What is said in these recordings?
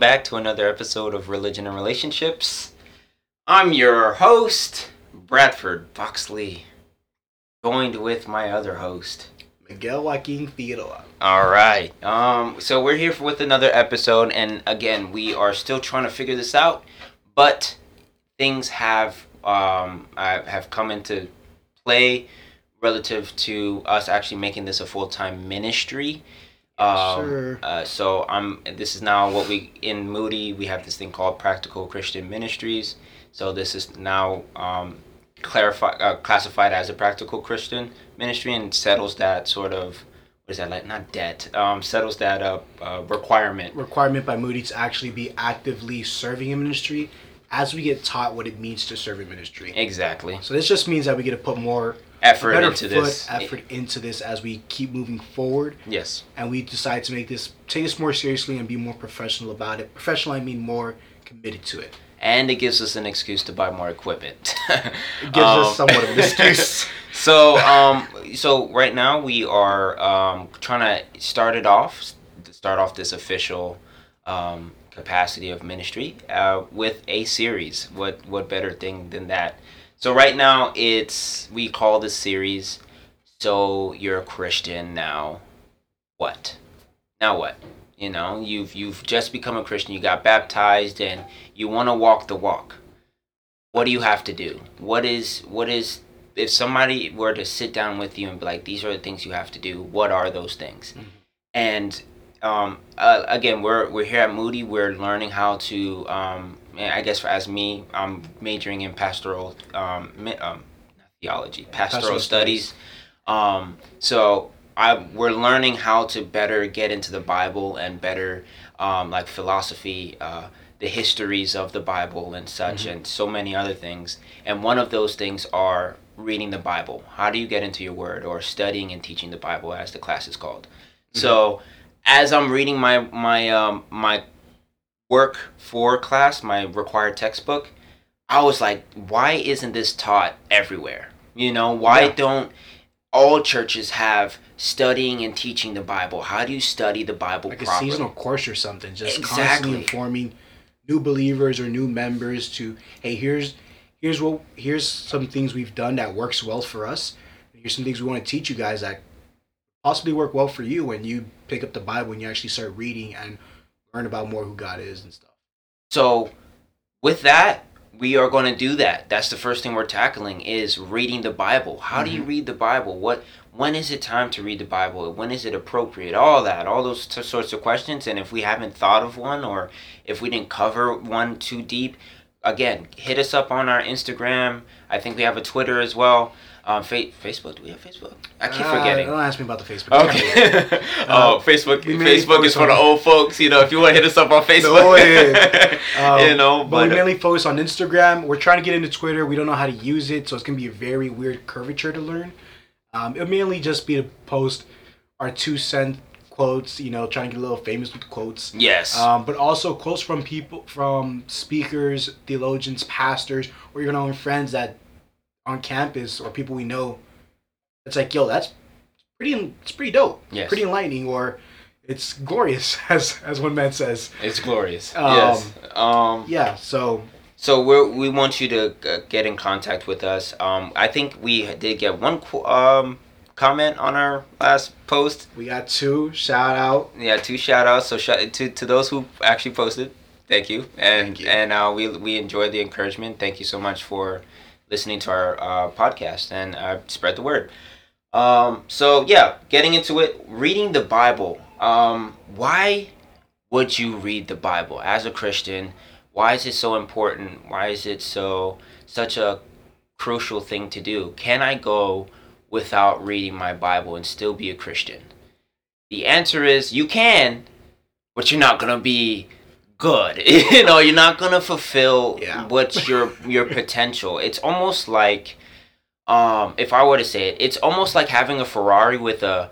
welcome back to another episode of Religion and Relationships. I'm your host, Bradford Foxley, joined with my other host, Miguel Joaquin Figueroa. All right. Um, so we're here for, with another episode, and again, we are still trying to figure this out, but things have um, have come into play relative to us actually making this a full time ministry. Um, Sure. uh, so I'm. This is now what we in Moody we have this thing called Practical Christian Ministries. So this is now um, clarified, uh, classified as a practical Christian ministry, and settles that sort of what is that like? Not debt. Um, settles that uh, uh, requirement. Requirement by Moody to actually be actively serving in ministry as we get taught what it means to serve in ministry. Exactly. So this just means that we get to put more Effort better into foot this. effort into this as we keep moving forward Yes. and we decide to make this take this more seriously and be more professional about it. Professional I mean more committed to it. and it gives us an excuse to buy more equipment. It gives us somewhat of an excuse. so, um, so right now we are um, trying to start it off, start off this official um, capacity of ministry uh, with a series. What what better thing than that? So right now it's we call this series. So you're a Christian now. What? Now what? You know, you've you've just become a Christian. You got baptized, and you want to walk the walk. What do you have to do? What is what is if somebody were to sit down with you and be like, these are the things you have to do. What are those things? Mhm. And um, uh, again, we're we're here at Moody. We're learning how to. Um, I guess for, as me, I'm majoring in pastoral um, um, theology, pastoral, Pastoral studies. Um, so I we're learning how to better get into the Bible and better um, like philosophy, uh, the histories of the Bible and such, Mhm. and so many other things. And one of those things are reading the Bible. How do you get into your Word, or studying and teaching the Bible, as the class is called? So as I'm reading my my um, my work for class, my required textbook, I was like, why isn't this taught everywhere? You know, why Yeah. don't all churches have studying and teaching the Bible? How do you study the Bible Like a seasonal course or something. Just Exactly. constantly informing new believers or new members to hey here's here's what here's some things we've done that works well for us. Here's some things we want to teach you guys that possibly work well for you when you pick up the Bible and you actually start reading and learn about more who God is and stuff. So, with that, we are going to do that. That's the first thing we're tackling is reading the Bible. How do you mm-hmm. read the Bible? What when is it time to read the Bible? When is it appropriate? All that, all those t- sorts of questions. And if we haven't thought of one, or if we didn't cover one too deep, again, hit us up on our Instagram. I think we have a Twitter as well. Um, fa- Facebook. Do we have Facebook? I keep Uh, forgetting. Don't ask me about the Facebook. Okay. oh, Uh, Facebook. Facebook is for the old folks. You know, if you want to hit us up on Facebook. No, yeah. Um, you know, but, but we mainly focus on Instagram. We're trying to get into Twitter. We don't know how to use it, so it's gonna be a very weird curvature to learn. Um, it'll mainly just be to post our two cent quotes. You know, trying to get a little famous with quotes. yes, Um, but also quotes from people, from speakers, theologians, pastors, or even our own friends that on campus or people we know. It's like, yo, that's pretty. It's pretty dope. Yes. Pretty enlightening, or it's glorious, as as one man says. it's glorious. um, yes. Um. Yeah. So So we we want you to uh, get in contact with us. Um. I think we did get one um comment on our last post. we got two. Shout out. Yeah, two shout outs. So shout to to those who actually posted. Thank you. And Thank you. and uh, we we enjoyed the encouragement. Thank you so much for listening to our uh, podcast and uh, spread the word. Um, so yeah, getting into it, reading the Bible. Um, why would you read the Bible as a Christian? Why is it so important? Why is it so such a crucial thing to do? Can I go without reading my Bible and still be a Christian? The answer is you can, but you're not gonna be good. you know, you're not gonna fulfill Yeah. what's your your potential. It's almost like um if I were to say it, it's almost like having a Ferrari with a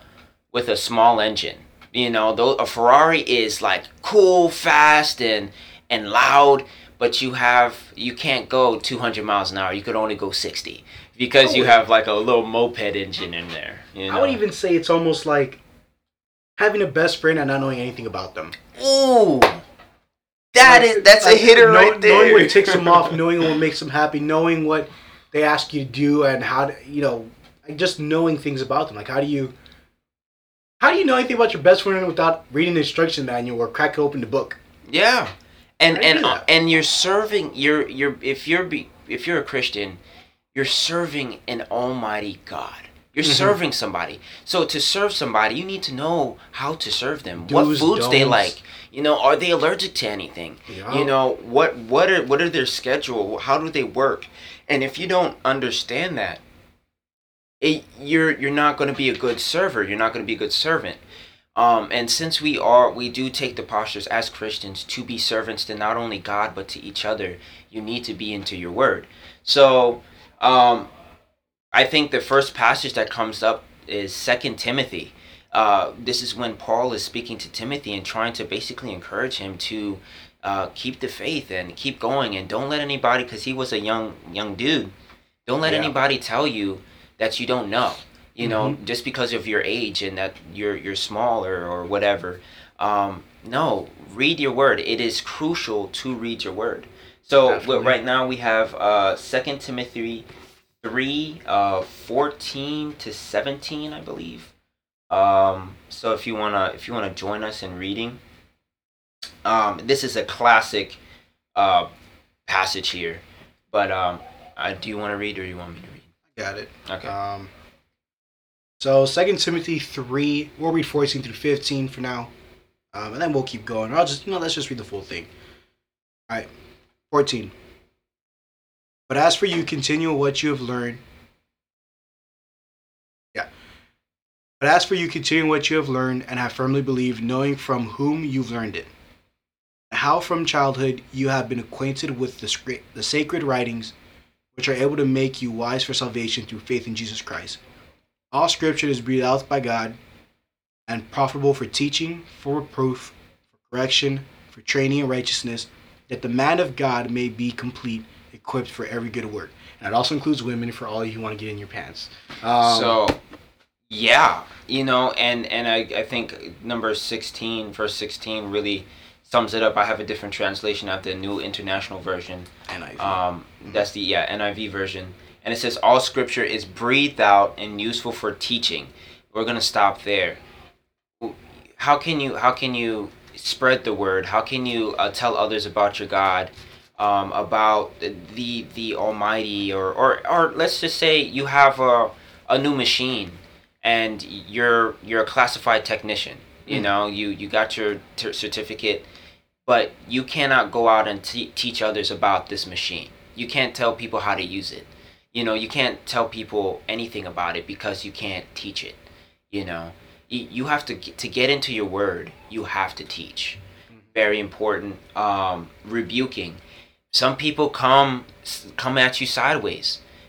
with a small engine. You know, though a Ferrari is like cool, fast and and loud, but you have you can't go 200 miles an hour. You could only go 60 because you have like a little moped engine in there. You know? I would even say it's almost like having a best friend and not knowing anything about them. Ooh, That is that's a hitter know- right there. Knowing what takes them off, knowing what makes them happy, knowing what they ask you to do, and how to, you know, like just knowing things about them. Like how do you, how do you know anything about your best friend without reading the instruction manual or cracking open the book? Yeah, and How do you and uh, and you're serving. You're you're if you're be, if you're a Christian, you're serving an Almighty God. You're Mhm. serving somebody. So to serve somebody, you need to know how to serve them. what Do's, foods they like. You know, are they allergic to anything? Yeah. You know, what what are what are their schedule? How do they work? And if you don't understand that, it, you're you're not going to be a good server. You're not going to be a good servant. Um, and since we are, we do take the postures as Christians to be servants to not only God but to each other. You need to be into your word. So, um, I think the first passage that comes up is Second Timothy. Uh, this is when Paul is speaking to Timothy and trying to basically encourage him to uh, keep the faith and keep going and don't let anybody, because he was a young young dude, don't let Yeah. anybody tell you that you don't know. You know, Mhm. just because of your age and that you're you're smaller or whatever. Um, no, read your word. It is crucial to read your word. So well, right now we have uh, Second Timothy three, uh, fourteen to seventeen, I believe. Um, so if you wanna if you wanna join us in reading, um, this is a classic uh, passage here. But um, uh, do you want to read or do you want me to read? I got it. Okay. Um, so Second Timothy three, we'll read fourteen through fifteen for now, um, and then we'll keep going. I'll just you know let's just read the full thing. All right, fourteen. But as for you, continue what you have learned. Yeah. But as for you, continue what you have learned and have firmly believed, knowing from whom you've learned it. How from childhood you have been acquainted with the, scra- the sacred writings which are able to make you wise for salvation through faith in Jesus Christ. All scripture is breathed out by God and profitable for teaching, for reproof, for correction, for training in righteousness, that the man of God may be complete, equipped for every good work. And it also includes women for all you want to get in your pants. Um, so yeah you know and and I, I think number 16 verse 16 really sums it up. I have a different translation of the new international version. NIV. um that's the yeah niv version. And it says all scripture is breathed out and useful for teaching. We're gonna stop there. How can you how can you spread the word? How can you uh, tell others about your god um, about the the almighty or, or or let's just say you have a, a new machine and you're you're a classified technician you Mm. know you you got your t- certificate but you cannot go out and te- teach others about this machine. You can't tell people how to use it. You know you can't tell people anything about it because you can't teach it you know. You, you have to get, to get into your word you have to teach. Very important um rebuking some people come come at you sideways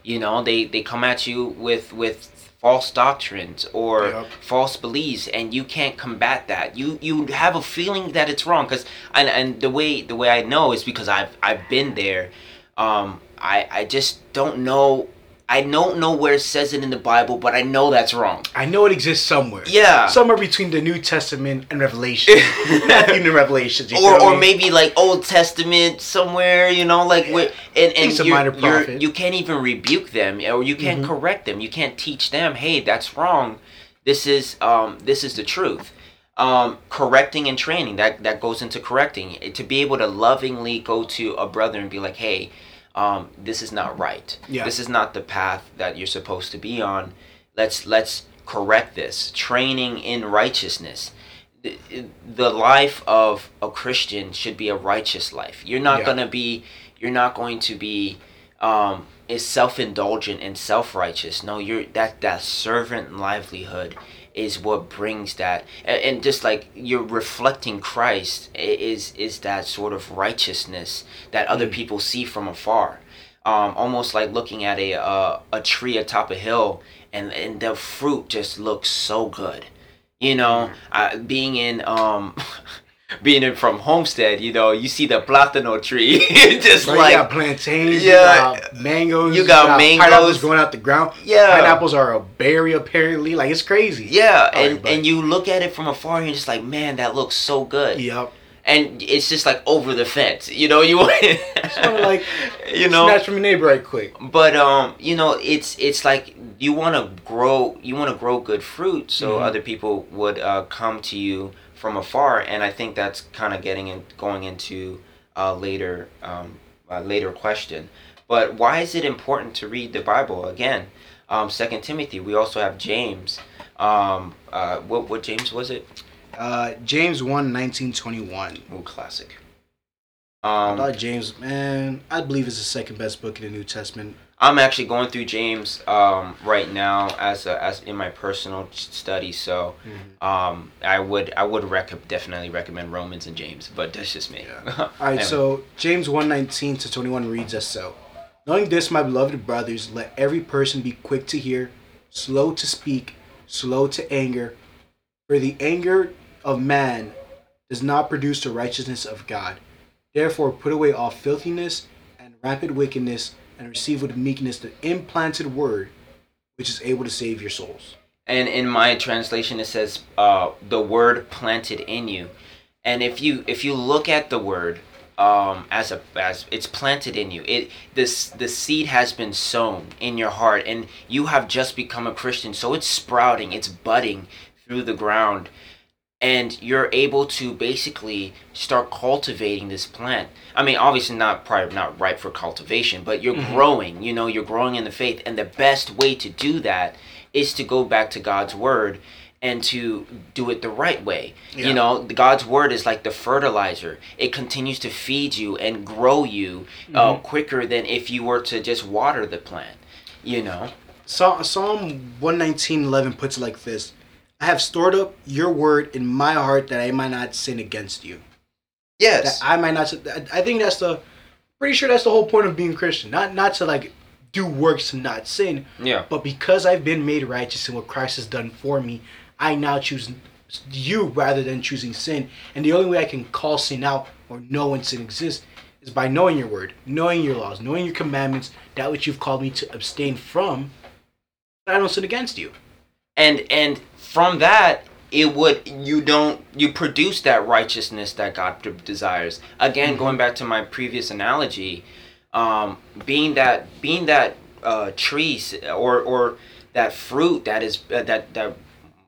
you know they they come at you with with false doctrines or Yep. false beliefs and you can't combat that you you have a feeling that it's wrong because and and the way the way i know is because i've i've been there um i i just don't know i don't know where it says it in the bible but i know that's wrong I know it exists somewhere. yeah Somewhere between the New Testament and Revelation. Matthew and Revelations. or, or maybe like Old Testament somewhere, you know, like where and and you're, minor you're, you can't even rebuke them or you can't Mhm. correct them. You can't teach them, hey, that's wrong. This is um this is the truth. Um, correcting and training that that goes into correcting to be able to lovingly go to a brother and be like, hey, um, this is not right. Yeah. This is not the path that you're supposed to be on. Let's let's correct this. Training in righteousness the, the life of a Christian should be a righteous life. You're not Yeah. gonna be. You're not going to be. Um, is self-indulgent and self-righteous. No, you're that that servant livelihood is what brings that, and, and just like you're reflecting Christ is is that sort of righteousness that other Mm. people see from afar. Um, almost like looking at a uh, a tree atop a hill, and and the fruit just looks so good you know uh, being in um being in from homestead you know you see the platano tree just Right, like you got plantains, Yeah. you got mangoes, You got pineapples mangoes. growing out the ground. yeah Pineapples are a berry apparently. Like it's crazy. yeah Alright, and but- and you look at it from afar and you're just like man that looks so good Yep. and it's just like over the fence. You know, you want of like you know snatch from your neighbor right quick. but um you know it's it's like you want to grow you want to grow good fruit so Mhm. other people would uh, come to you from afar and i think that's kind of getting in going into a later um later question. But why is it important to read the bible? Again um second timothy we also have james. Um uh what what james was it? Uh, James 1, 19, 21. oh classic. I um thought James, man, I believe it's the second best book in the New Testament. I'm actually going through James um, right now as a, as in my personal study. So um, I would I would rec- definitely recommend Romans and James, but that's just me. All right, so James one nineteen to 21 reads as so. Knowing this, my beloved brothers, let every person be quick to hear, slow to speak, slow to anger. For the anger of man does not produce the righteousness of God. Therefore, put away all filthiness and rampant wickedness, and receive with meekness the implanted word, which is able to save your souls. and in my translation it says uh, the word planted in you, and if you if you look at the word um, as a as it's planted in you, it this the seed has been sown in your heart, and you have just become a Christian, so it's sprouting, it's budding through the ground and you're able to basically start cultivating this plant. I mean, obviously not prior, not ripe for cultivation, but you're growing. You know, you're growing in the faith, and the best way to do that is to go back to God's word and to do it the right way. Yeah. You know, God's word is like the fertilizer. It continues to feed you and grow you uh, quicker than if you were to just water the plant. You know. Psalm Psalm 119.11 puts it like this I have stored up your word in my heart that I might not sin against you. That Yes. I might not. I think that's the. Pretty sure that's the whole point of being Christian. Not not to like do works to not sin, Yeah. but because I've been made righteous in what Christ has done for me, I now choose you rather than choosing sin. And the only way I can call sin out or know when sin exists is by knowing your word, knowing your laws, knowing your commandments, that which you've called me to abstain from. that I don't sin against you. and and from that it would you don't you produce that righteousness that god de- desires. Again going back to my previous analogy um being that being that uh tree or or that fruit that is uh, that that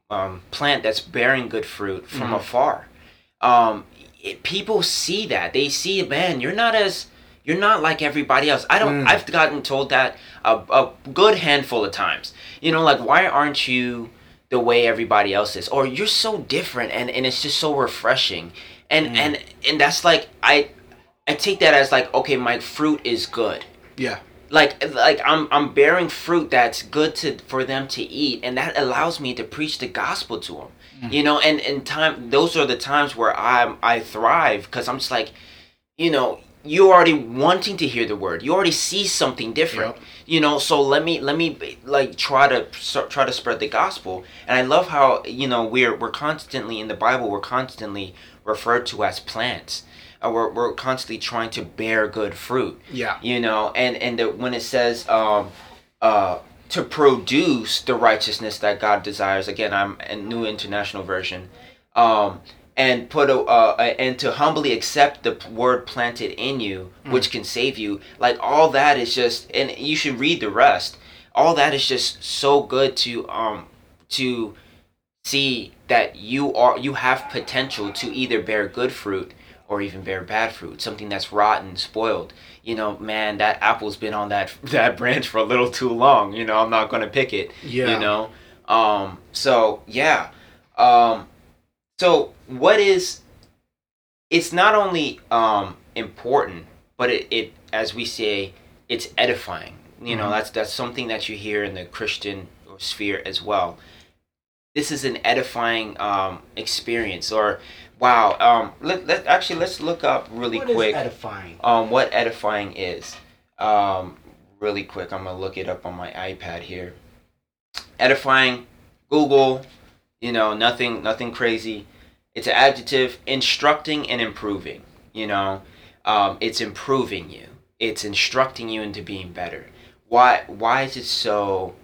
um plant that's bearing good fruit from afar um it, people see that. They see man you're not as you're not like everybody else. I don't Mm. i've gotten told that a, a good handful of times. You know like why aren't you the way everybody else is or you're so different and and it's just so refreshing and mm. and and that's like i i take that as like okay my fruit is good Yeah. like like I'm I'm bearing fruit that's good to for them to eat, and that allows me to preach the gospel to them. Mm. You know, and and time those are the times where I I thrive because I'm just like, you know, you already wanting to hear the word. You already see something different. Yep. You know, so let me let me like try to try to spread the gospel. And I love how you know we're we're constantly in the Bible. We're constantly referred to as plants. Uh, we're we're constantly trying to bear good fruit Yeah. you know and and the, when it says um uh to produce the righteousness that god desires again i'm a new international version um and put a uh, a- and to humbly accept the word planted in you which can save you. Like all that is just and you should read the rest. All that is just so good to um to see that you are you have potential to either bear good fruit or even bear bad fruit something that's rotten spoiled. You know man that apple's been on that that branch for a little too long. You know i'm not gonna pick it Yeah. you know? Um so yeah. Um so what is it's not only um important but it, it as we say it's edifying. You know Mhm. that's that's something that you hear in the christian sphere as well. This is an edifying um experience or wow um let, let actually let's look up really What quick edifying? um what edifying is. Um really quick i'm gonna look it up on my ipad here. Edifying google you know nothing nothing crazy it's an adjective instructing and improving you know um, it's improving you it's instructing you into being better why why is it so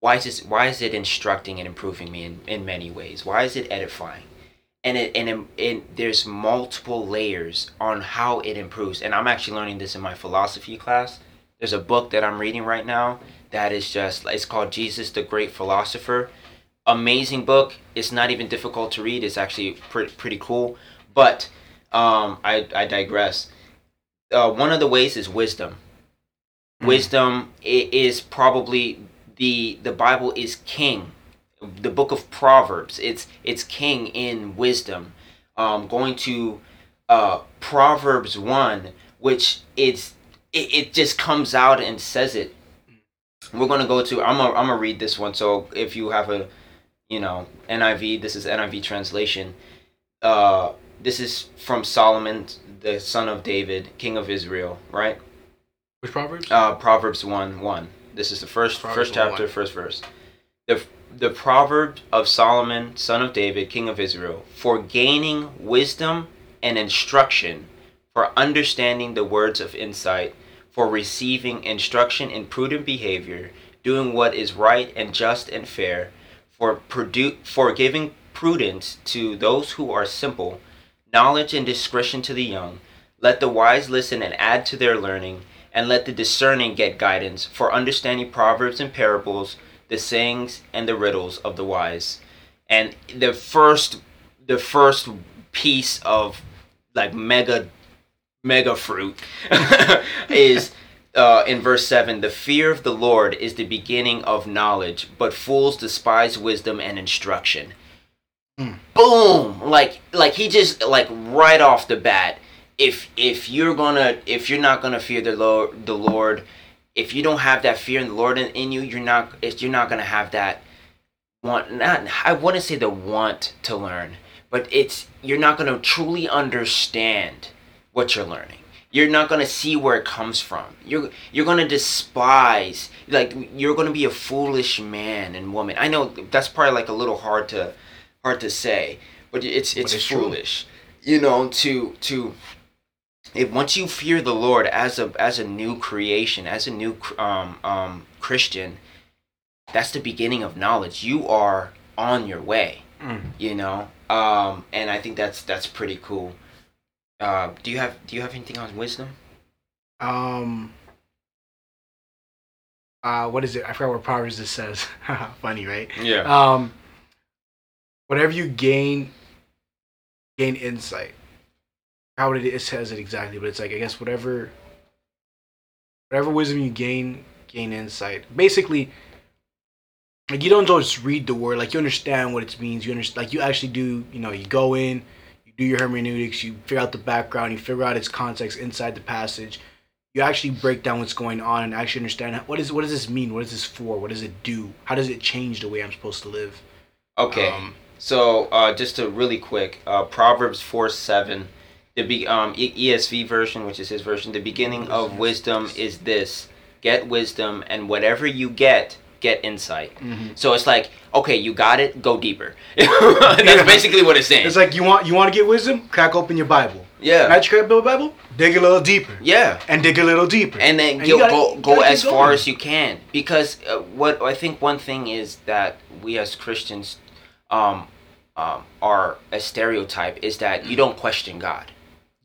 why is it why is it instructing and improving me in, in many ways why is it edifying and it and it, there's multiple layers on how it improves. And I'm actually learning this in my philosophy class. There's a book that I'm reading right now that is just it's called Jesus the Great Philosopher. Amazing book. It's not even difficult to read. It's actually pretty pretty cool. But um, I I digress. Uh, one of the ways is wisdom. Mm. Wisdom is probably the the Bible is king. The book of Proverbs. It's it's king in wisdom. Um, going to uh, Proverbs one, which it's it, it just comes out and says it. We're gonna go to. I'm gonna I'm gonna read this one. So if you have a, you know, NIV. This is NIV translation. Uh, this is from Solomon, the son of David, king of Israel. Right. Which Proverbs? Uh, Proverbs one one. This is the first Proverbs first chapter, 1. first verse. The the proverb of Solomon, son of David, king of Israel, for gaining wisdom and instruction, for understanding the words of insight, for receiving instruction in prudent behavior, doing what is right and just and fair, for produ- for giving prudence to those who are simple, knowledge and discretion to the young. Let the wise listen and add to their learning, and let the discerning get guidance for understanding proverbs and parables, the sayings and the riddles of the wise. And the first the first piece of like mega mega fruit is uh, in verse 7 the fear of the lord is the beginning of knowledge but fools despise wisdom and instruction. Mm. boom! Like like he just like right off the bat if if you're gonna if you're not gonna fear the lord the lord if you don't have that fear in the lord in, in you you're not you're not gonna have that want not i wouldn't say the want to learn but it's you're not gonna truly understand what you're learning you're not gonna see where it comes from. You're you're gonna despise like you're gonna be a foolish man and woman. I know that's probably like a little hard to hard to say but it's it's, it's true. foolish you know to to if once you fear the lord as a as a new creation as a new um um christian that's the beginning of knowledge. You are on your way Mm. you know? Um and i think that's that's pretty cool uh do you have do you have anything on wisdom Um. Uh, what is it? I forgot what Proverbs this says. Funny, right? yeah Um. Whatever you gain, gain insight. How it, it says it exactly, but it's like I guess whatever, whatever wisdom you gain, gain insight. Basically, like you don't just read the word, like you understand what it means. You understand, like you actually do. You know, you go in, do your hermeneutics, you figure out the background, you figure out its context inside the passage. You actually break down what's going on and actually understand what is what does this mean? What is this for? What does it do? How does it change the way I'm supposed to live? okay Um, so uh just to really quick uh proverbs 4 7 the be um esv version which is his version the beginning of wisdom is this get wisdom and whatever you get get insight. Mhm. so it's like okay you got it go deeper. That's basically what it's saying. It's like you want you want to get wisdom, crack open your Bible. yeah. Not you crack open your Bible, dig a little deeper, yeah. And dig a little deeper. and then And go gotta- go, you go gotta as far going. as you can. Because uh, what I think one thing is that we as Christians um, um, are a stereotype is that you don't question God.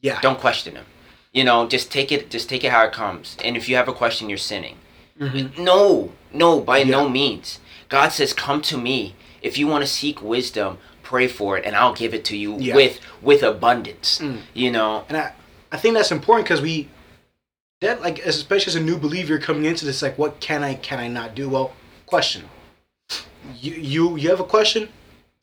Yeah, don't question him. You know just take it just take it how it comes. And if you have a question you're sinning. Mhm. no no by no means God says come to me if you want to seek wisdom pray for it and I'll give it to you Yeah. with with abundance Mm. you know and I, I think that's important because we, that like especially as a new believer coming into this, like what can I can I not do? Well, question. You you you have a question,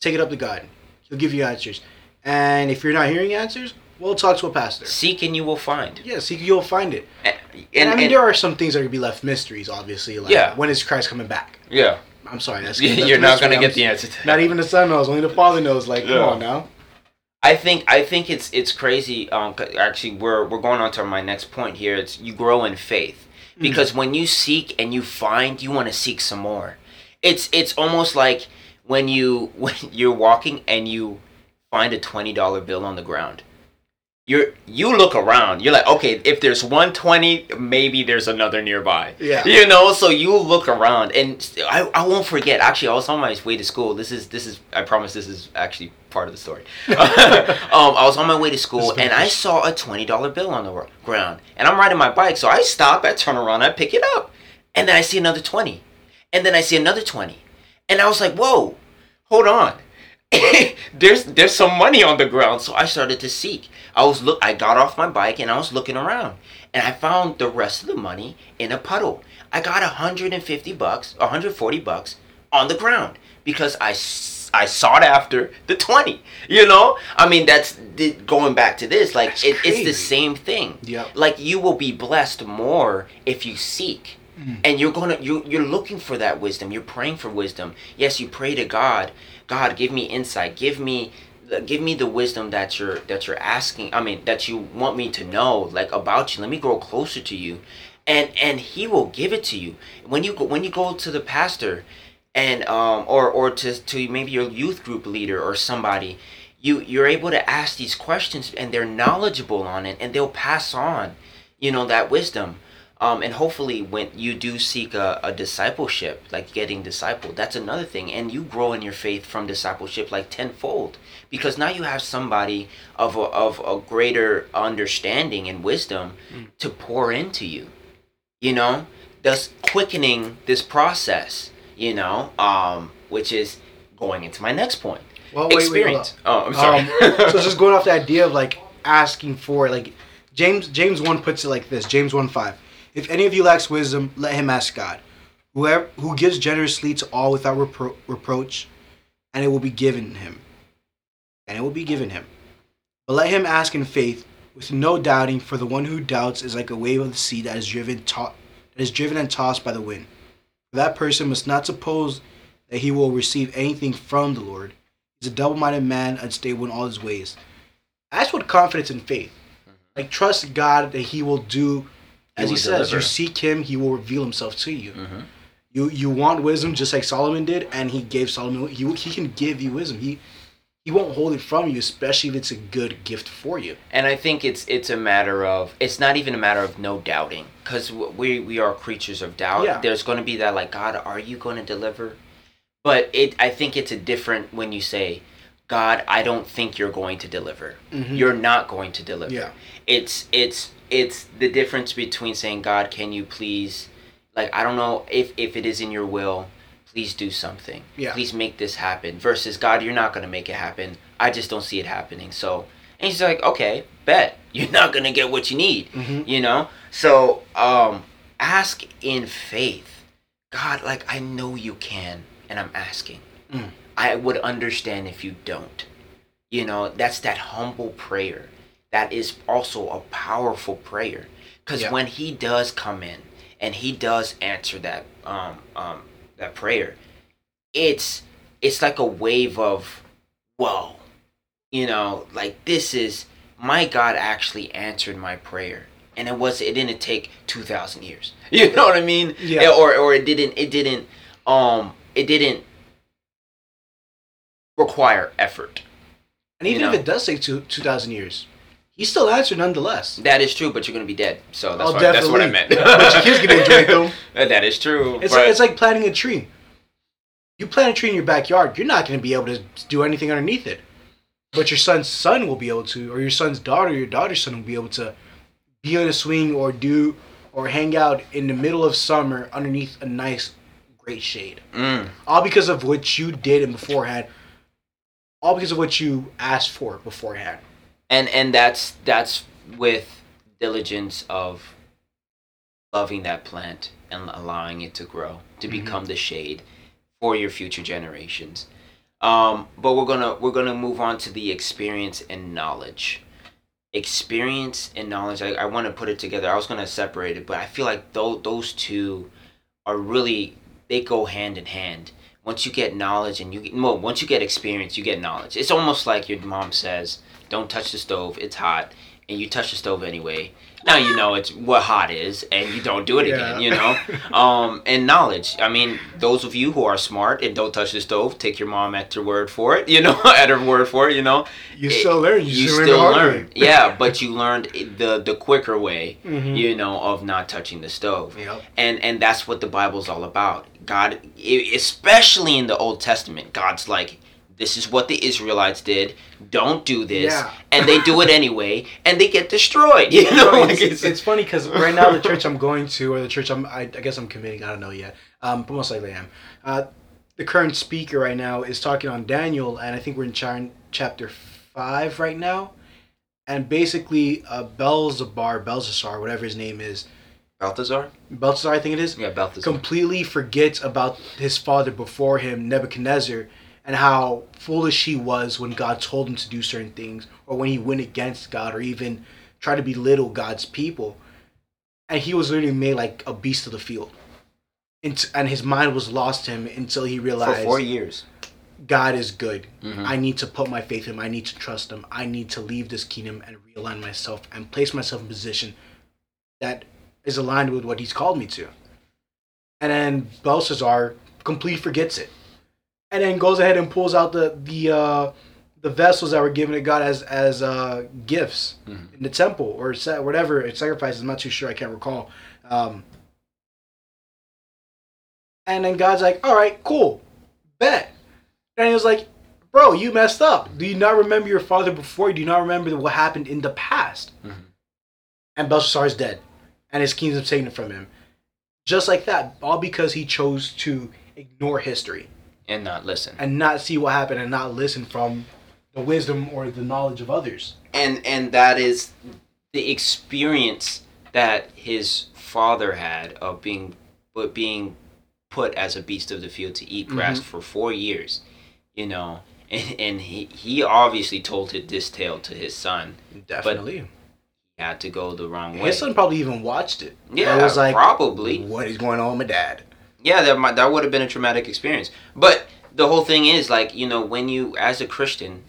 take it up to God. He'll give you answers, and if you're not hearing answers, well, talk to a pastor. seek and you will find Yeah, seek you'll find it. and, And, I mean, and- there are some things that could be left mysteries, obviously. Like, Yeah. when is Christ coming back? yeah I'm sorry, that's, you're not gonna get the answer to that. Not even the son knows. Only the father knows. Like, Yeah. come on now. I think I think it's it's crazy. Um, 'cause actually, we're we're going on to my next point here. It's you grow in faith because when you seek and you find, you want to seek some more. It's it's almost like when you when you're walking and you find a twenty dollar bill on the ground. You're you look around. You're like, okay, if there's 120, maybe there's another nearby. Yeah. You know, so you look around, and I, I won't forget. Actually, I was on my way to school. This is this is I promise this is actually part of the story. um, I was on my way to school, and I saw a twenty dollar bill on the ground, and I'm riding my bike, so I stop, I turn around, I pick it up, and then I see another twenty, and then I see another twenty, and I was like, whoa, hold on. there's there's some money on the ground so i started to seek i was look i got off my bike and i was looking around and i found the rest of the money in a puddle. I got 150 bucks 140 bucks on the ground because i i sought after the 20 you know? I mean that's the, going back to this like it, it's the same thing. Yep. like you will be blessed more if you seek. Mm. And you're gonna you you're looking for that wisdom. You're praying for wisdom. Yes you pray to god. God give me insight. Give me give me the wisdom that you're that you're asking i mean that you want me to know like about you. Let me grow closer to you and and he will give it to you. When you go when you go to the pastor and um or or to to maybe your youth group leader or somebody you you're able to ask these questions and they're knowledgeable on it and they'll pass on you know that wisdom. Um, and hopefully when you do seek a, a discipleship like getting discipled that's another thing. And you grow in your faith from discipleship like tenfold because now you have somebody of a, of a greater understanding and wisdom to pour into you you know thus quickening this process you know um, which is going into my next point Well, wait, wait, experience oh i'm sorry Um, so just going off the idea of like asking for like James James one puts it like this. James one five. If any of you lacks wisdom, let him ask God, whoever who gives generously to all without repro- reproach, and it will be given him. And it will be given him. But let him ask in faith, with no doubting. For the one who doubts is like a wave of the sea that is driven to- that is driven and tossed by the wind. For that person must not suppose that he will receive anything from the Lord. He's a double-minded man, unstable in all his ways. That's what confidence and faith. Like trust God that He will do, as He, will says. deliver. You seek Him, He will reveal Himself to you. Mhm. You you want wisdom, just like Solomon did, and He gave Solomon. He He can give you wisdom. He He won't hold it from you, especially if it's a good gift for you. and I think it's it's a matter of it's not even a matter of no doubting because we we are creatures of doubt. Yeah. There's going to be that like God, are you going to deliver? But it I think it's a different when you say, God, I don't think you're going to deliver. Mhm. You're not going to deliver. Yeah. It's it's it's the difference between saying, God, can you please, like I don't know if if it is in your will, please do something. Yeah. Please make this happen. Versus God, you're not going to make it happen. I just don't see it happening. So and he's like, okay, bet you're not gonna get what you need. Mhm. You know. So um, ask in faith. God, like I know you can, and I'm asking. Mm. I would understand if you don't. You know, that's that humble prayer. That is also a powerful prayer. Because Yeah. when he does come in and he does answer that um, um, that prayer, it's it's like a wave of whoa. You know, like this is my God actually answered my prayer. And it was it didn't take two thousand years. You know what I mean? Yeah. Or or it didn't it didn't um it didn't require effort. And even You if it does take two two thousand years, He still answered nonetheless. That is true, but you're gonna be dead. So that's Oh, what that's what I meant. But your kids gonna enjoy it, though. That is true. It's like it's like planting a tree. You plant a tree in your backyard, you're not going to be able to do anything underneath it. But your son's son will be able to, or your son's daughter, your daughter's son will be able to be on a swing or do or hang out in the middle of summer underneath a nice, great shade. Mm, All because of what you did in beforehand. All because of what you asked for beforehand. And and that's that's with diligence of loving that plant and allowing it to grow to Mhm. become the shade for your future generations. Um, but we're gonna we're gonna move on to the experience and knowledge. Experience and knowledge. I, I want to put it together. I was gonna separate it, but I feel like those those two are really they go hand in hand. Once you get knowledge and you get well, once you get experience, you get knowledge. It's almost like your mom says, "Don't touch the stove; it's hot." and you touch the stove anyway, now you know it's what hot is, and you don't do it Yeah. again. You know, um, and knowledge. I mean, those of you who are smart and don't touch the stove, take your mom at her word for it. You know, at her word for it. You know, You It- still learn. You, you still, still learn. the hard learn. way. yeah, but you learned the the quicker way. Mhm. You know, of not touching the stove Yep. and and that's what the bible's all about god especially in the old testament god's like this is what the israelites did don't do this Yeah. and they do it anyway and they get destroyed you know like it's, it's, it's funny because right now the church I'm going to, or the church I'm, I, I guess I'm committing. I don't know yet. Um, but most likely I am. Uh, the current speaker right now is talking on Daniel, and I think we're in cha- chapter five right now. And basically, uh, Belzebub, Belzazar, whatever his name is, balthazar Belzazar, I think it is, yeah balthazar completely forgets about his father before him, Nebuchadnezzar, and how foolish he was when God told him to do certain things, or when he went against God, or even tried to belittle God's people. And he was literally made like a beast of the field. And, and his mind was lost to him until he realized. for four years God is good. Mhm. I need to put my faith in him. I need to trust him. I need to leave this kingdom and realign myself and place myself in a position that is aligned with what he's called me to. And then Belshazzar completely forgets it. And then goes ahead and pulls out the the uh, the vessels that were given to God as as uh, gifts Mhm. in the temple or sa- whatever it's sacrifices. I'm not too sure. I can't recall. Um, and then God's like, "All right, cool, bet." And he was like, "Bro, you messed up. Do you not remember your father before? Do you not remember what happened in the past?" Mhm. And Belshazzar is dead, and his kingdom's taken from him, just like that. All because he chose to ignore history and not listen and not see what happened and not listen from the wisdom or the knowledge of others. and and that is the experience that his father had of being but being put as a beast of the field to eat grass Mm-hmm. for four years you know and, and he, he obviously told this tale to his son Definitely. he had to go the wrong way His son probably even watched it. yeah it was like, probably what is going on with my dad? Yeah that might, that would have been a traumatic experience but the whole thing is like you know when you as a christian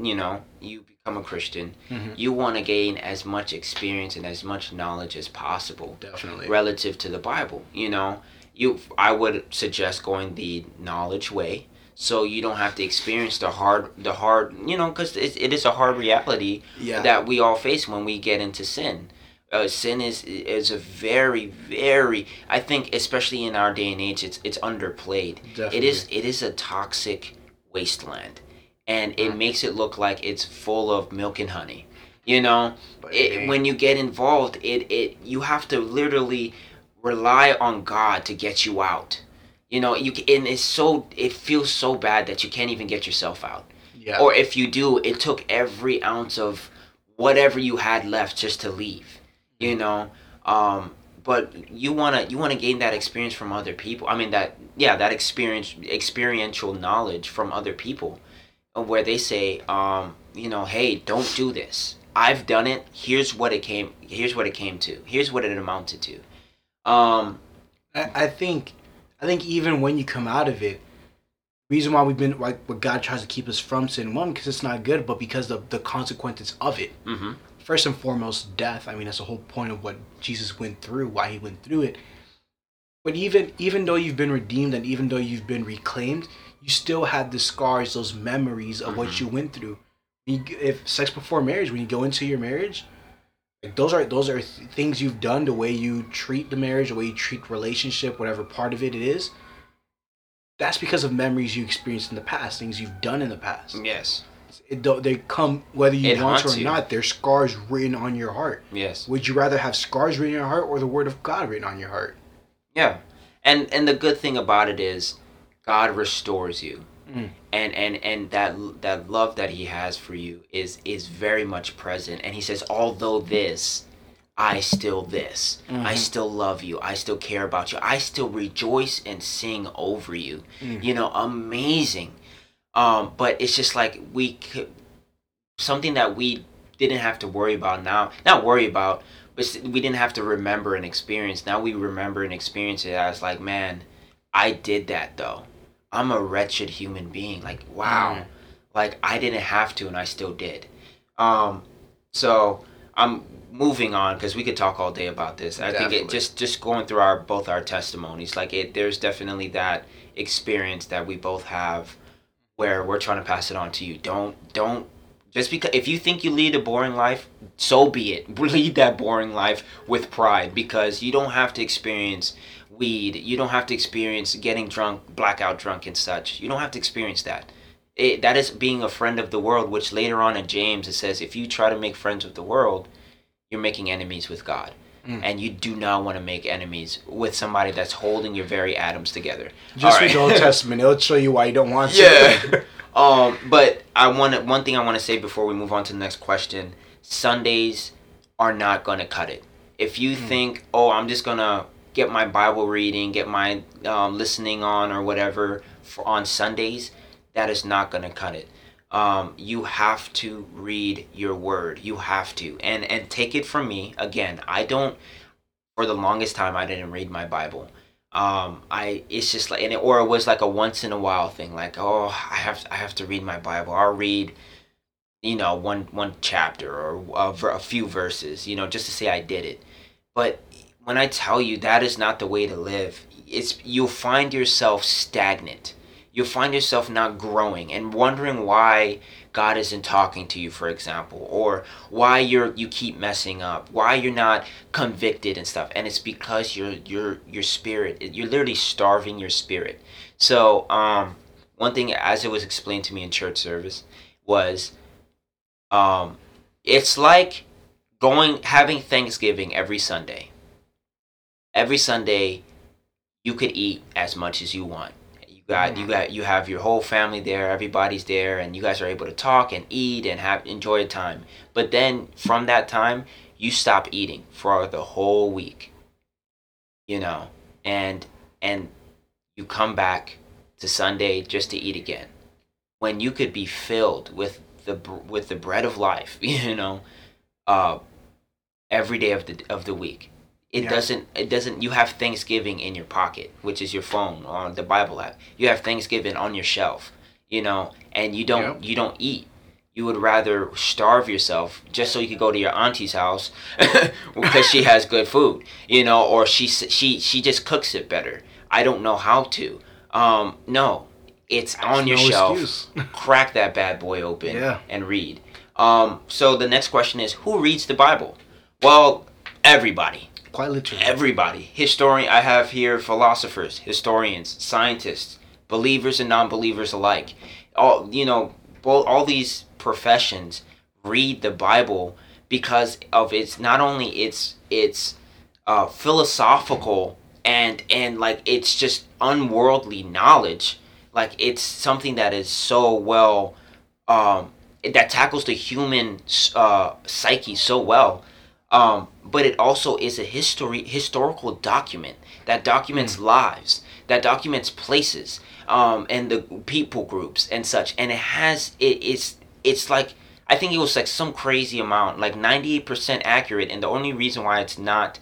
you know you become a christian Mhm. you want to gain as much experience and as much knowledge as possible Definitely. relative to the bible you know you i would suggest going the knowledge way so you don't have to experience the hard the hard you know because it, it is a hard reality Yeah. that we all face when we get into sin uh, sin is is a very very i think especially in our day and age it's it's underplayed. It is it is a toxic wasteland and it makes it look like it's full of milk and honey you know? It, when you get involved it it you have to literally rely on god to get you out you know? You and it's so it feels so bad that you can't even get yourself out. Yeah. or if you do it took every ounce of whatever you had left just to leave you know um but you want to you want to gain that experience from other people. I mean that yeah that experience experiential knowledge from other people where they say um you know hey don't do this. I've done it. Here's what it came here's what it came to. Here's what it amounted to. Um I, I think I think even when you come out of it, reason why we've been like what God tries to keep us from sin one because it's not good, but because of the consequences of it. mhm. First and foremost, death. I mean, that's the whole point of what Jesus went through, why he went through it. But even even though you've been redeemed and even though you've been reclaimed, you still have the scars, those memories of what mm-hmm. you went through. You, if sex before marriage, when you go into your marriage, like those are those are th- things you've done, the way you treat the marriage, the way you treat relationship, whatever part of it it is. That's because of memories you experienced in the past, things you've done in the past. yes It they come whether you It want to or you. not. They're scars written on your heart. yes Would you rather have scars written on your heart or the word of God written on your heart? Yeah, and and the good thing about it is, God restores you, Mm. and and and that that love that He has for you is is very much present. And He says, although this, I still this, I Mhm. still love you, I still care about you, I still rejoice and sing over you. Mm. You know, amazing. Um, but it's just like we could something that we didn't have to worry about now. Not worry about, but we didn't have to remember and experience. Now we remember and experience it as like, man, I did that though. I'm a wretched human being. Like, wow. Mm. Like I didn't have to and I still did. Um so I'm moving on because we could talk all day about this. I think it just just going through our both our testimonies, like it, there's definitely that experience that we both have, where we're trying to pass it on to you. Don't don't just because if you think you lead a boring life, so be it. Lead that boring life with pride because you don't have to experience weed. You don't have to experience getting drunk, blackout drunk, and such. You don't have to experience that. It, that is being a friend of the world, which later on in James it says, if you try to make friends with the world, you're making enemies with God. Mm. And you do not want to make enemies with somebody that's holding your very atoms together. Just All read the Old Testament; it'll show you why you don't want to. Yeah. um, but I want one thing I want to say before we move on to the next question: Sundays are not going to cut it. If you think, oh, I'm just gonna get my Bible reading, get my um, listening on or whatever for on Sundays, that is not going to cut it. Um, you have to read your word. You have to, and and take it from me again. I don't. For the longest time, I didn't read my Bible um i it's just like and it, or it was like a once in a while thing like oh i have i have to read my bible i'll read you know one one chapter or a, a few verses you know just to say i did it but when i tell you that is not the way to live it's you'll find yourself stagnant you'll find yourself not growing and wondering why God isn't talking to you, for example, or why you're you keep messing up, why you're not convicted and stuff, and it's because your your your spirit you're literally starving your spirit. So um, one thing as it was explained to me in church service was, um, it's like going having Thanksgiving every Sunday. Every Sunday, you could eat as much as you want you got you got you have your whole family there everybody's there and you guys are able to talk and eat and have enjoy a time. But then from that time you stop eating for the whole week you know? And and you come back to sunday just to eat again. When you could be filled with the with the bread of life you know uh every day of the of the week it Yeah. doesn't it doesn't you have thanksgiving in your pocket which is your phone or the bible app. You have thanksgiving on your shelf you know and you don't Yep. you don't eat. You would rather starve yourself just so you could go to your auntie's house because she has good food you know or she she she just cooks it better. I don't know how to. Um no it's on your no shelf. crack that bad boy open Yeah. and read. Um so the next question is who reads the bible? Well everybody Quite literally. everybody historian i have here philosophers historians scientists believers and non-believers alike all you know both all these professions read the bible because of its not only its its uh, philosophical and and like it's just unworldly knowledge like it's something that is so well um that tackles the human uh psyche so well um, but it also is a history historical document that documents lives that documents places um, and the people groups and such. And it has it, it's it's like i think it was like some crazy amount like 98% accurate. And the only reason why it's not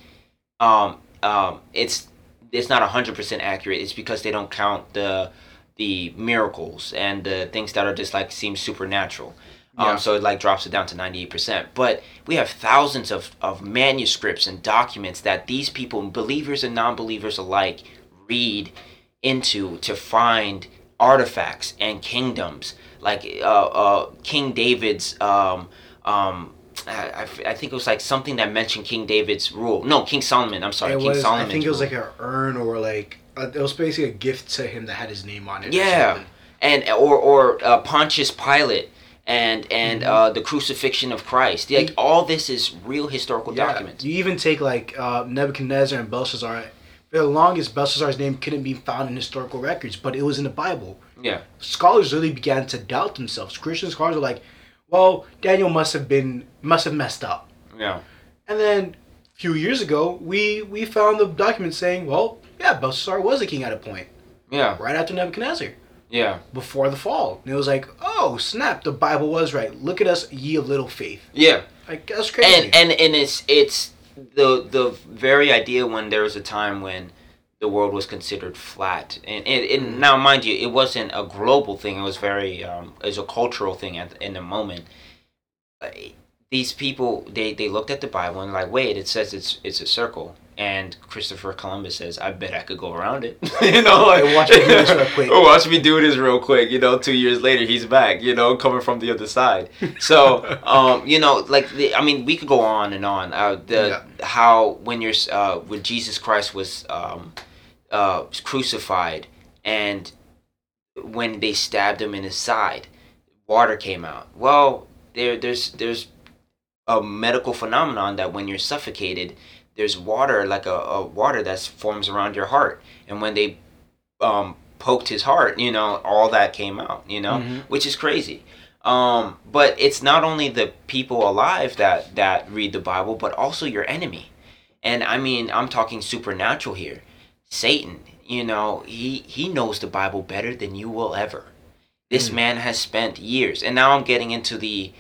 um, um, it's it's not 100% accurate is because they don't count the the miracles and the things that are just like seem supernatural um, Yeah. so it like drops it down to 98% but we have thousands of, of manuscripts and documents that these people believers and non-believers alike read into to find artifacts and kingdoms like uh, uh, king david's um, um, I, I think it was like something that mentioned king david's rule no king solomon i'm sorry it king was. I think it was like an urn or like uh, it was basically a gift to him that had his name on it. Yeah, and or or uh, Pontius Pilate and and uh, the crucifixion of Christ. Like all this is real historical Yeah. documents. You even take like uh, Nebuchadnezzar and Belshazzar. For the longest, Belshazzar's name couldn't be found in historical records, but it was in the Bible. Yeah, Scholars really began to doubt themselves. Christian scholars are like, "Well, Daniel must have been must have messed up." yeah, And then a few years ago, we we found the document saying, "Well, yeah, Belshazzar was a king at a point, yeah, right after Nebuchadnezzar, yeah, before the fall." And it was like, "Oh, snap! The Bible was right. Look at us, ye of little faith." yeah. Like that's crazy. And and and it's it's the the very idea when there was a time when the world was considered flat and and, and now mind you it wasn't a global thing it was very um it was a cultural thing at in the moment these people they they looked at the Bible and like, wait, it says it's it's a circle. And Christopher Columbus says, "I bet I could go around it." you know, like Hey, watch me do this real quick. Oh, watch me do this real quick. You know, two years later, he's back. You know, coming from the other side. So, um, you know, like the, I mean, we could go on and on. Uh, the how when you're uh, when Jesus Christ was um, uh, crucified and when they stabbed him in his side, water came out. Well, there there's there's a medical phenomenon that when you're suffocated, there's water like a, a water that forms around your heart, and when they um, poked his heart, you know, all that came out, you know, Mhm. which is crazy. Um, but it's not only the people alive that that read the Bible, but also your enemy. And I mean, I'm talking supernatural here. Satan, you know, he he knows the Bible better than you will ever. This Mm. man has spent years, and now I'm getting into the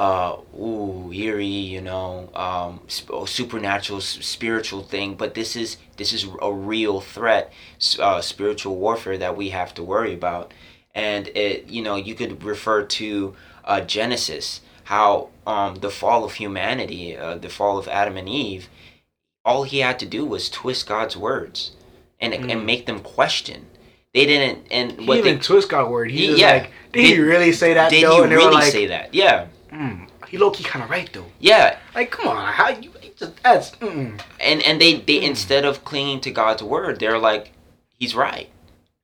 uh ooh eerie you know um sp- supernatural s- spiritual thing but this is this is a real threat uh spiritual warfare that we have to worry about and it you know you could refer to uh genesis how um the fall of humanity uh, the fall of adam and eve all he had to do was twist god's words and Mm. and make them question they didn't and He what even they twist got word. He He- was yeah. like, did, he really say that did though? he really like, say that yeah mm, he low key kind of right though. yeah Like, come on, how you just that's mm. and and they they Hmm. instead of clinging to God's word, they're like, He's right.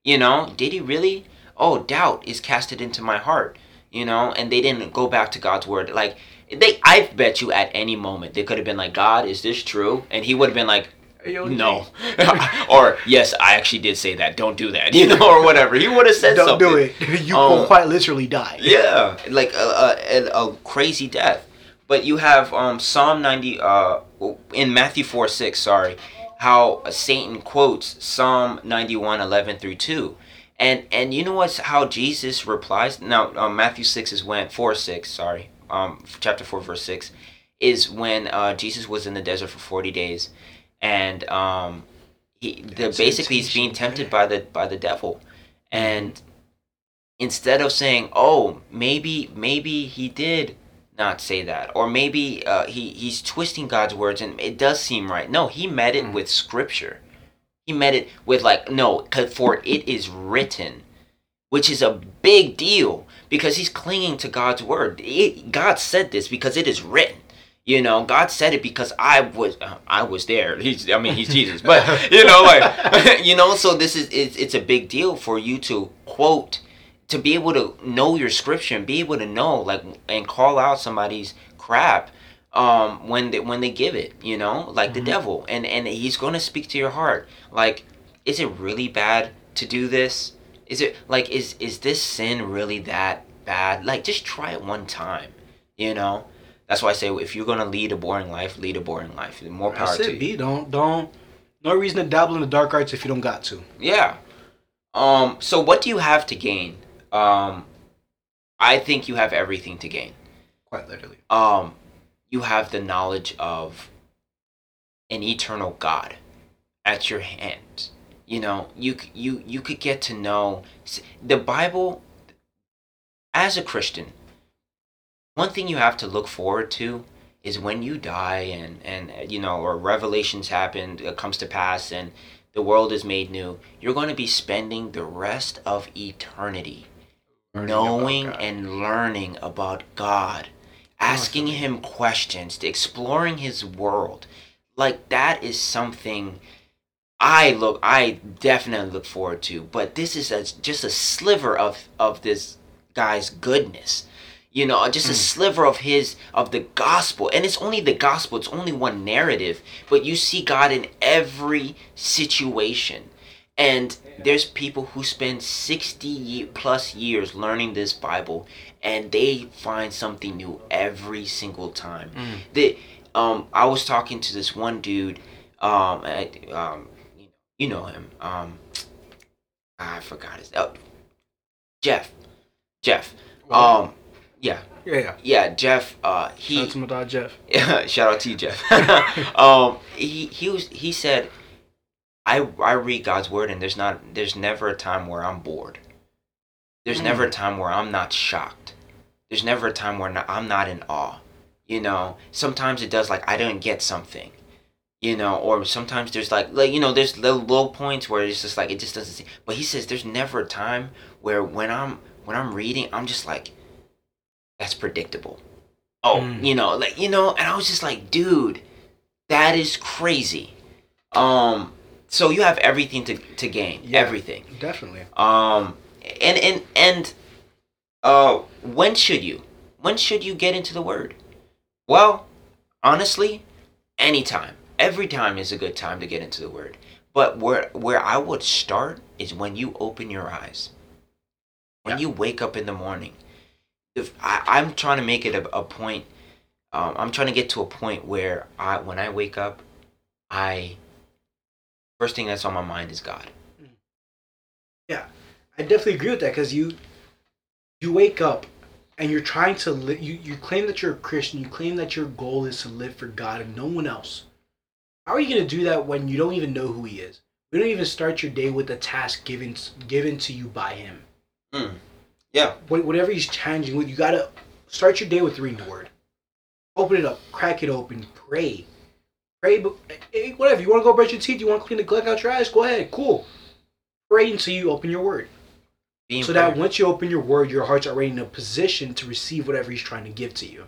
You know, did he really? Oh, doubt is casted into my heart. You know, and they didn't go back to God's word. Like they, I bet you at any moment they could have been like, God, is this true? And he would have been like, No, or yes, I actually did say that. Don't do that. You know, or whatever. He would have said don't something. do it. You Um, will quite literally die. Yeah, like a, a, a, a crazy death. But you have um, Psalm 90, uh, in Matthew 4 6, sorry, how Satan quotes Psalm 91 11 through 2. And and you know what's how Jesus replies? Now, um, Matthew 6 is when, 4 6, sorry, um, chapter 4, verse 6, is when uh, Jesus was in the desert for 40 days. And um, he, the, basically he's being tempted by the by the devil. And instead of saying, "Oh, maybe maybe he did not say that," or maybe uh, he he's twisting God's words and it does seem right. No, he met it Mm. with Scripture. He met it with like no, 'cause for it is written, which is a big deal because he's clinging to God's word. It, God said this because it is written. You know, God said it because I was uh, I was there. He's I mean he's Jesus, but you know like you know so this is it's, it's a big deal for you to quote to be able to know your scripture and be able to know like and call out somebody's crap um when they when they give it you know like the Mhm. devil. And and he's going to speak to your heart. Like is it really bad to do this? Is it like is is this sin really that bad? Like just try it one time you know that's why i say if you're going to lead a boring life lead a boring life more power That's to it, you B. Don't don't. No reason to dabble in the dark arts if you don't got to. Yeah. Um. So what do you have to gain? Um. I think you have everything to gain. Quite literally. Um. You have the knowledge of an eternal God at your hand. You know, you you you could get to know the Bible. As a Christian, one thing you have to look forward to is when you die and and uh, you know or revelations happen it comes to pass and the world is made new you're going to be spending the rest of eternity knowing and learning about god asking him questions exploring his world. Like that is something i look i definitely look forward to but this is a, just a sliver of of this guy's goodness you know just a Mm. sliver of his of the gospel and it's only the gospel it's only one narrative but you see god in every situation and there's people who spend 60 plus years learning this bible and they find something new every single time Mm. the um i was talking to this one dude um at, um you know, you know him um i forgot his oh, jeff jeff um yeah yeah, yeah. yeah jeff uh Shout out to my dog Jeff. yeah, shout out to you, Jeff. um, he he was he said, I I read God's word and there's not there's never a time where I'm bored. There's Mm. never a time where I'm not shocked. There's never a time where not, I'm not in awe. You know, sometimes it does like I didn't get something. You know, or sometimes there's like like you know there's little low points where it's just like it just doesn't seem. But he says there's never a time where when I'm when I'm reading I'm just like that's predictable. Oh, Mm. you know, like you know, and I was just like, dude, that is crazy. Um, so you have everything to to gain, Yeah. everything. Definitely. Um, and and and uh, when should you? When should you get into the word? Well, honestly, anytime. Every time is a good time to get into the word. But where where I would start is when you open your eyes. When Yeah. you wake up in the morning. If I, I'm trying to make it a, a point, um, I'm trying to get to a point where I when I wake up, I first thing that's on my mind is God. Yeah i definitely agree with that because you you wake up and you're trying to live. You you claim that you're a Christian. You claim that your goal is to live for God and no one else. How are you gonna do that when you don't even know who He is? You don't even start your day with a task given given to you by Him. Yeah. Whatever He's challenging with, you gotta start your day with reading the Word. Open it up, crack it open, pray, pray. But eh, whatever you want to go brush your teeth, you want to clean the gunk out your eyes, go ahead, cool. Pray until you open your Word. Being So that once you open your word, your heart's already in a position to receive whatever he's trying to give to you.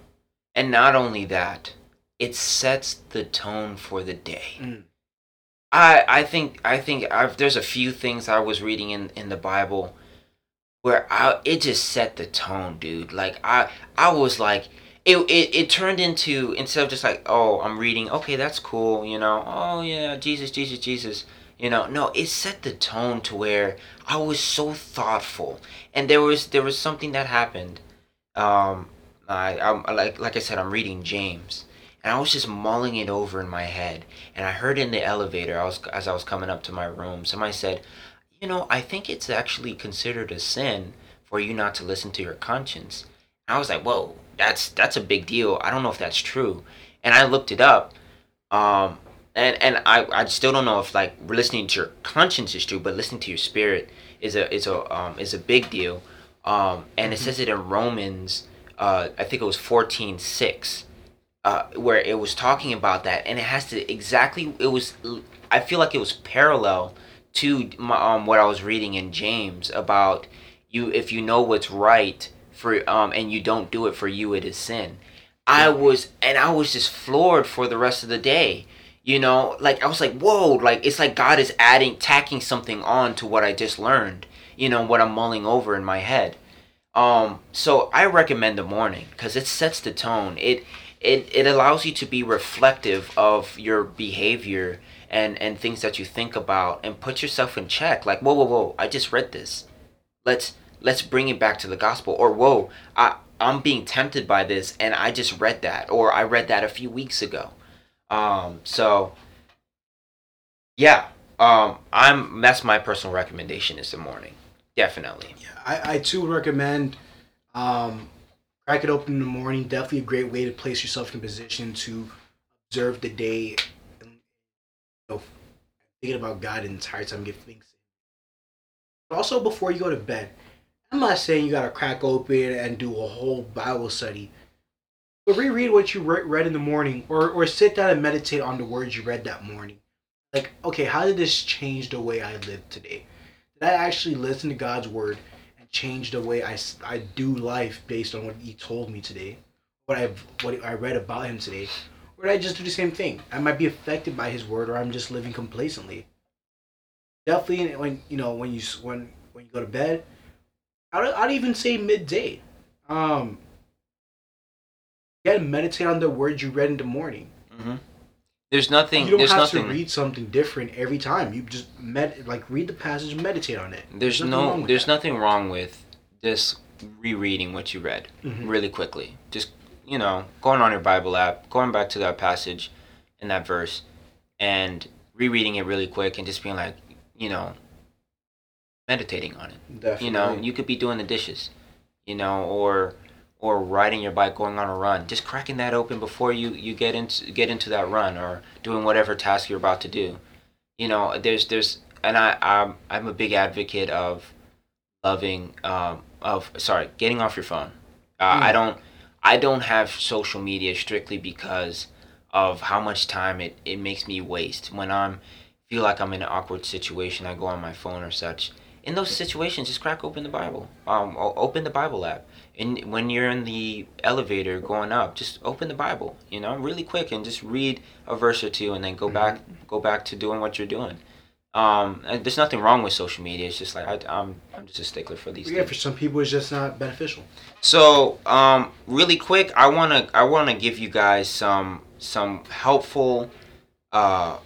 And not only that, it sets the tone for the day. Mm. I I think I think I've, there's a few things I was reading in in the Bible where I it just set the tone, dude. Like I I was like it, it it turned into instead of just like oh I'm reading okay that's cool you know oh yeah Jesus Jesus Jesus you know no it set the tone to where I was so thoughtful. And there was there was something that happened. Um I I'm like like I said I'm reading James and I was just mulling it over in my head. And I heard in the elevator I was as I was coming up to my room somebody said you know I think it's actually considered a sin for you not to listen to your conscience and I was like whoa that's that's a big deal I don't know if that's true and I looked it up um and and I, I still don't know if like listening to your conscience is true but listening to your spirit is a is a um is a big deal um and it says it in Romans uh I think it was 14 6 uh, where it was talking about that, and it has to exactly. It was. I feel like it was parallel to my, um what I was reading in James about you. If you know what's right for um and you don't do it for you, it is sin. I was and I was just floored for the rest of the day. You know, like I was like, whoa! Like it's like God is adding, tacking something on to what I just learned. You know what I'm mulling over in my head. Um, so I recommend the morning because it sets the tone. It it it allows you to be reflective of your behavior and and things that you think about and put yourself in check. Like whoa whoa whoa! I just read this. Let's let's bring it back to the gospel. Or whoa! I I'm being tempted by this and I just read that. Or I read that a few weeks ago. Um, so yeah. Um, I'm that's my personal recommendation is the morning. Definitely. Yeah, I, I too recommend um, crack it open in the morning. Definitely a great way to place yourself in a position to observe the day know, thinking about God the entire time, get things. But also before you go to bed, I'm not saying you gotta crack open and do a whole Bible study. But reread what you re- read in the morning, or or sit down and meditate on the words you read that morning. Like, okay, how did this change the way I live today? Did I actually listen to God's word and change the way I, I do life based on what He told me today, what I've what I read about Him today, or did I just do the same thing? I might be affected by His word, or I'm just living complacently. Definitely, when you know when you when when you go to bed, I'd, I'd even say midday. Um, you gotta meditate on the words you read in the morning. hmm There's nothing. you don't there's have nothing. to read something different every time. You just med like read the passage, meditate on it. There's wrong no. There's that. nothing wrong with just rereading what you read Mhm. really quickly. Just you know, going on your Bible app, going back to that passage in that verse, and rereading it really quick, and just being like, you know, meditating on it. Definitely. You know, you could be doing the dishes, you know, or or riding your bike, going on a run. Just cracking that open before you you get into get into that run, or doing whatever task you're about to do. You know, there's there's, and I I'm I'm a big advocate of loving um of sorry getting off your phone. Uh, I Mm. don't. I don't have social media strictly because of how much time it, it makes me waste. When I'm feel like I'm in an awkward situation, I go on my phone or such. In those situations, just crack open the Bible. Um, open the Bible app. And when you're in the elevator going up, just open the Bible. You know, really quick, and just read a verse or two, and then go mm-hmm. back go back to doing what you're doing. Um, there's nothing wrong with social media. It's just like I, am I'm, I'm just a stickler for these. Yeah, things. for some people, it's just not beneficial. So, um, really quick, I wanna I wanna give you guys some some helpful uh,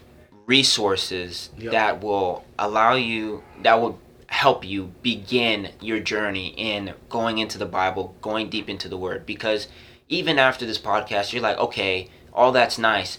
resources yep. that will allow you that will help you begin your journey in going into the Bible, going deep into the Word. Because even after this podcast, you're like, okay, all that's nice,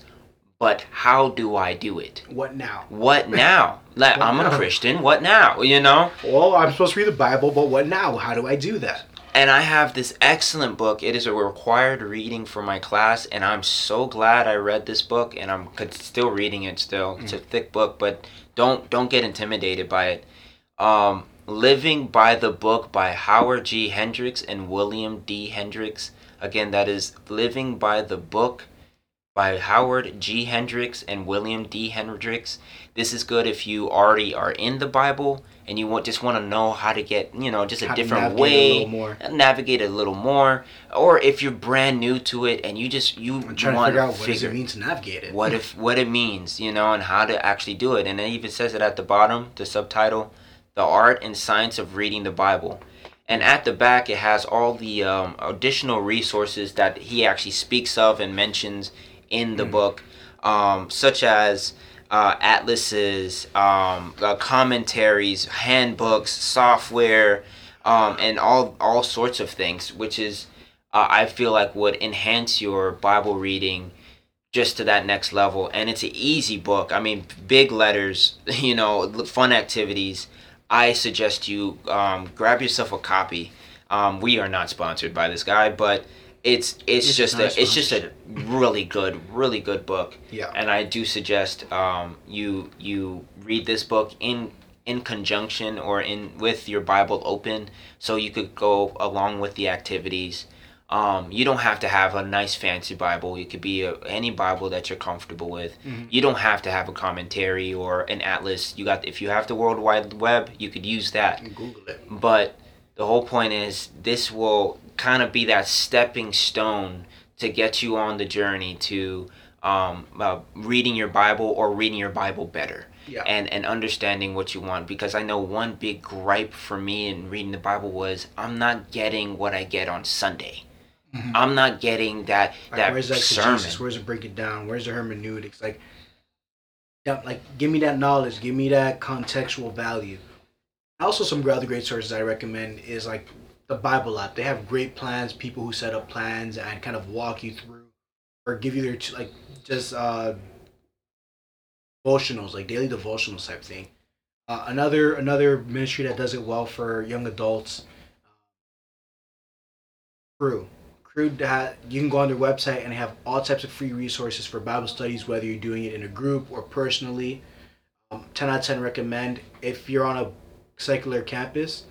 but how do I do it? What now? What now? Like, what I'm now? a Christian. What now? You know? Well, I'm supposed to read the Bible, but what now? How do I do that? And I have this excellent book. It is a required reading for my class, and I'm so glad I read this book, and I'm still reading it. Still, it's a mm. thick book, but don't don't get intimidated by it. Um, Living by the Book by Howard G. Hendricks and William D. Hendricks. Again, that is Living by the Book by Howard G. Hendricks and William D. Hendricks. This is good if you already are in the Bible and you want just want to know how to get you know just a how different way a navigate a little more or if you're brand new to it and you just you trying to figure out what does it mean to navigate it what if what it means you know and how to actually do it and it even says it at the bottom the subtitle the art and science of reading the bible and at the back it has all the um, additional resources that he actually speaks of and mentions in the mm. book, um, such as uh, atlases, um, uh, commentaries, handbooks, software, um, and all all sorts of things, which is uh, I feel like would enhance your Bible reading just to that next level. And it's an easy book. I mean, big letters, you know, fun activities. I suggest you um, grab yourself a copy. Um, we are not sponsored by this guy, but it's it's, it's just a it's just a really good really good book. Yeah. And I do suggest um, you you read this book in in conjunction or in with your Bible open, so you could go along with the activities. Um, you don't have to have a nice fancy Bible. It could be a, any Bible that you're comfortable with. Mm-hmm. You don't have to have a commentary or an atlas. You got if you have the World Wide Web, you could use that. Google it. But the whole point is this will kind of be that stepping stone to get you on the journey to um, uh, reading your Bible or reading your Bible better. Yeah. And, and understanding what you want because I know one big gripe for me in reading the Bible was I'm not getting what I get on Sunday. Mm-hmm. I'm not getting that that where's that sermon. Where's it break it down? Where's the hermeneutics? Like, like give me that knowledge. Give me that contextual value. Also, some other great sources I recommend is like the Bible app. They have great plans, people who set up plans and kind of walk you through or give you their like just uh devotionals, like daily devotionals type thing. Uh, another another ministry that does it well for young adults. Cru. Cru that you can go on their website and they have all types of free resources for Bible studies, whether you're doing it in a group or personally. Um, 10 out of 10 recommend. If you're on a secular campus,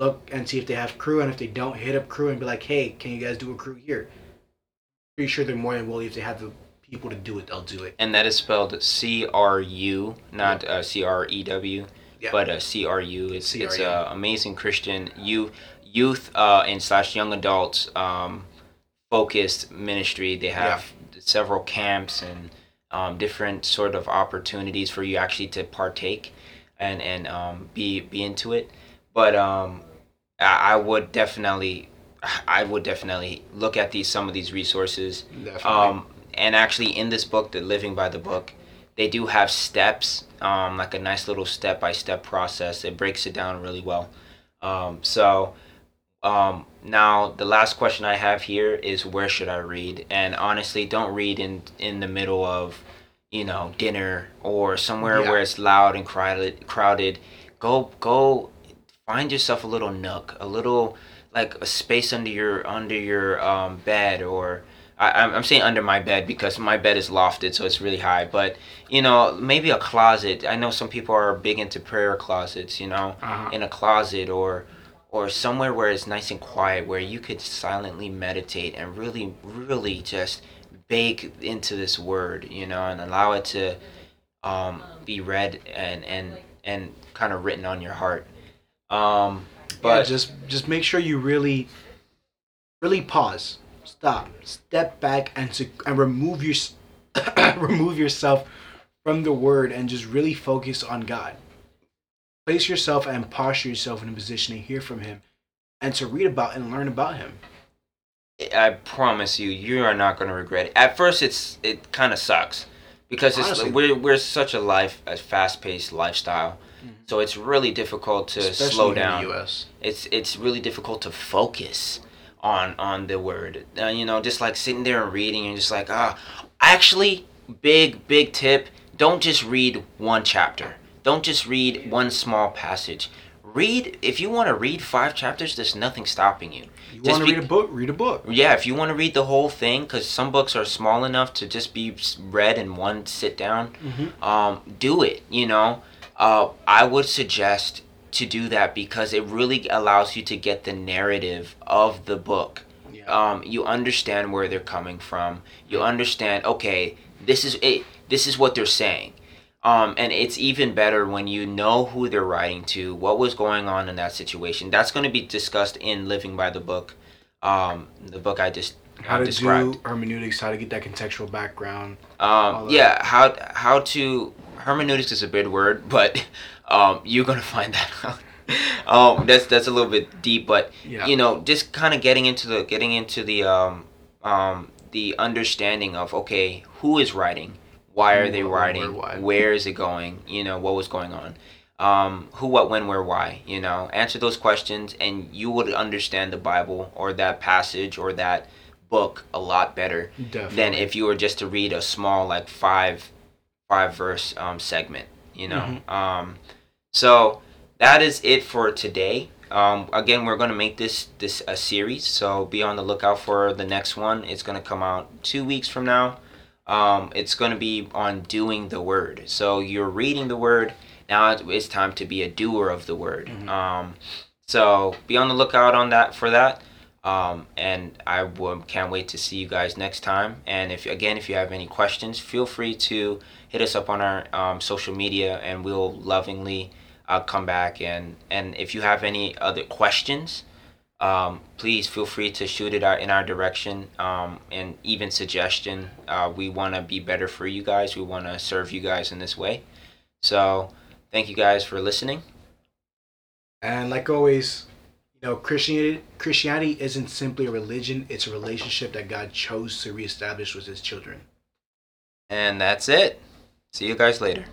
look and see if they have Cru, and if they don't, hit up Cru and be like, hey, can you guys do a Cru here? Pretty sure they're more than willing if they have the people to do it, they'll do it. And that is spelled C R U, not uh, C R E W, but uh, C R U. It's C-R-U. it's a amazing Christian youth youth uh, and slash young adults um, focused ministry. They have yeah. several camps and um, different sort of opportunities for you actually to partake and and um, be be into it. But um, I, I would definitely, I would definitely look at these some of these resources. Definitely. Um, and actually, in this book, the Living by the Book, they do have steps, um, like a nice little step by step process. It breaks it down really well. Um, so. Um, now the last question I have here is where should I read? And honestly, don't read in in the middle of you know dinner or somewhere yeah. where it's loud and crowded crowded go go find yourself a little nook a little like a space under your under your um, bed or I, I'm saying under my bed because my bed is lofted so it's really high but you know maybe a closet I know some people are big into prayer closets you know uh-huh. in a closet or or somewhere where it's nice and quiet where you could silently meditate and really really just bake into this word you know and allow it to um, be read and and and kind of written on your heart um, But but just just make sure you really, really pause, stop, step back, and to, and remove your remove yourself from the word and just really focus on God. Place yourself and posture yourself in a position to hear from Him, and to read about and learn about Him. I promise you, you are not going to regret it. At first, it's it kind of sucks because it's Honestly. we're we're such a life a fast paced lifestyle, so it's really difficult to Especially slow in the down. U.S. It's it's really difficult to focus on on the word. Uh, you know, just like sitting there and reading, and just like ah, actually, big big tip: don't just read one chapter. Don't just read one small passage. Read if you want to read five chapters. There's nothing stopping you. You Just want to read a book? Read a book. yeah, if you want to read the whole thing, because some books are small enough to just be read in one sit down, Mhm. um, do it. You know, uh, I would suggest to do that because it really allows you to get the narrative of the book. Yeah. Um, you understand where they're coming from. You understand. Okay, this is it. This is what they're saying. Um, and it's even better when you know who they're writing to, what was going on in that situation. That's going to be discussed in Living by the Book, um, the book I just how to described. do hermeneutics, how to get that contextual background. Um, yeah, how how to hermeneutics is a big word, but um, you're gonna find that out. um, that's that's a little bit deep, but Yeah. you know, just kind of getting into the getting into the um, um, the understanding of okay, who is writing, why are they writing, where, where is it going, you know, what was going on. Um, who, what, when, where, why? You know, answer those questions, and you would understand the Bible or that passage or that book a lot better Definitely. than if you were just to read a small like five five verse um, segment you know Mm-hmm. um, so that is it for today um, again we're going to make this this a series so be on the lookout for the next one it's going to come out two weeks from now um, it's going to be on doing the word so you're reading the word now it's- time to be a doer of the word um, so be on the lookout on that for that um, and I will, can't wait to see you guys next time. And if again, if you have any questions, feel free to hit us up on our um, social media, and we'll lovingly uh, come back. And and if you have any other questions, um, please feel free to shoot it out in our direction. Um, and even suggestion, uh, we want to be better for you guys. We want to serve you guys in this way. So thank you guys for listening. And like always, you know, Christianity Christianity isn't simply a religion, it's a relationship that God chose to reestablish with his children. And that's it. See you guys later.